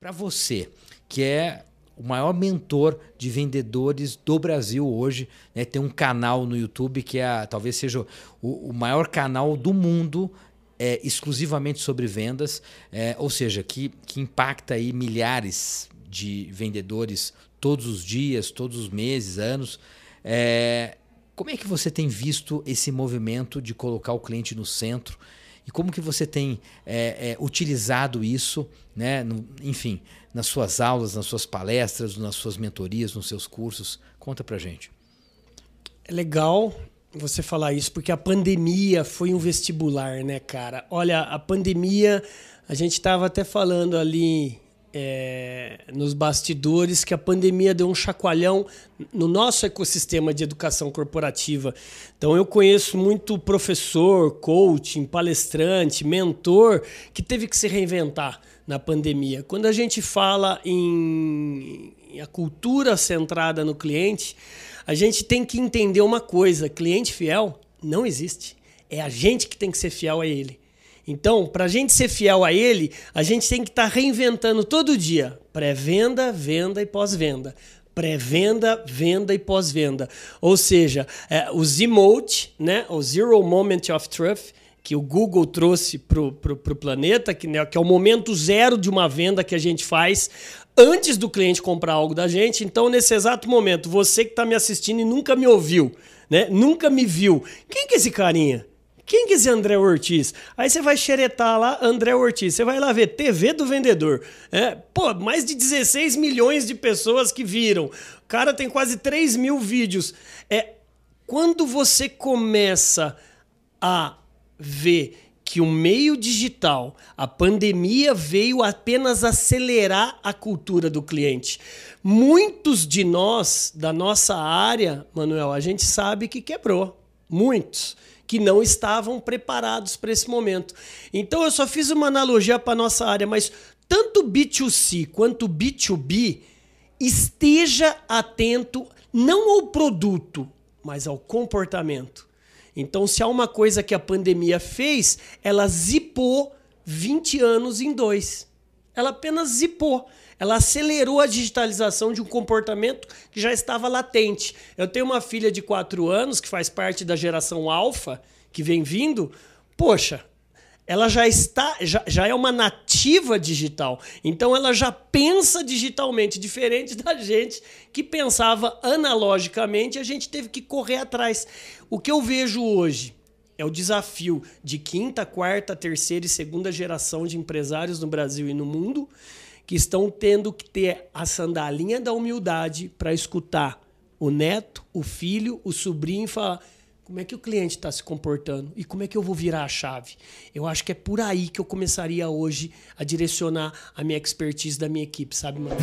Para você, que é o maior mentor de vendedores do Brasil hoje, né? tem um canal no YouTube que é talvez seja o, o maior canal do mundo é, exclusivamente sobre vendas, é, ou seja, que, que impacta aí milhares de vendedores todos os dias, todos os meses, anos. É, como é que você tem visto esse movimento de colocar o cliente no centro e como que você tem é, é, utilizado isso, né, no, enfim, nas suas aulas, nas suas palestras, nas suas mentorias, nos seus cursos? Conta pra gente. É legal você falar isso, porque a pandemia foi um vestibular, né, cara? Olha, a pandemia, a gente estava até falando ali é, nos bastidores que a pandemia deu um chacoalhão no nosso ecossistema de educação corporativa. Então eu conheço muito professor, coaching, palestrante, mentor que teve que se reinventar na pandemia. Quando a gente fala em, em a cultura centrada no cliente, a gente tem que entender uma coisa: cliente fiel não existe. É a gente que tem que ser fiel a ele. Então, para a gente ser fiel a ele, a gente tem que estar tá reinventando todo dia pré-venda, venda e pós-venda. Pré-venda, venda e pós-venda. Ou seja, é, o Z-Mode, né, o Zero Moment of Truth, que o Google trouxe para o planeta, que, né, que é o momento zero de uma venda que a gente faz antes do cliente comprar algo da gente. Então, nesse exato momento, você que está me assistindo e nunca me ouviu, né? Nunca me viu. Quem que é esse carinha? Quem que é André Ortiz? Aí você vai xeretar lá André Ortiz. Você vai lá ver TV do vendedor. É, pô, mais de 16 milhões de pessoas que viram. O cara tem quase 3 mil vídeos. É, quando você começa a ver que o meio digital, a pandemia veio apenas acelerar a cultura do cliente. Muitos de nós, da nossa área, Manuel, a gente sabe que quebrou. Muitos que não estavam preparados para esse momento. Então eu só fiz uma analogia para nossa área, mas tanto B2C quanto B2B esteja atento não ao produto, mas ao comportamento. Então, se há uma coisa que a pandemia fez, ela zipou 20 anos em dois. Ela apenas zipou. Ela acelerou a digitalização de um comportamento que já estava latente. Eu tenho uma filha de 4 anos que faz parte da geração alfa, que vem vindo. Poxa, ela já está, já, já é uma nativa digital. Então ela já pensa digitalmente, diferente da gente que pensava analogicamente, a gente teve que correr atrás. O que eu vejo hoje é o desafio de quinta, quarta, terceira e segunda geração de empresários no Brasil e no mundo que estão tendo que ter a sandalinha da humildade para escutar o neto, o filho, o sobrinho e falar como é que o cliente está se comportando e como é que eu vou virar a chave. Eu acho que é por aí que eu começaria hoje a direcionar a minha expertise da minha equipe, sabe, mano?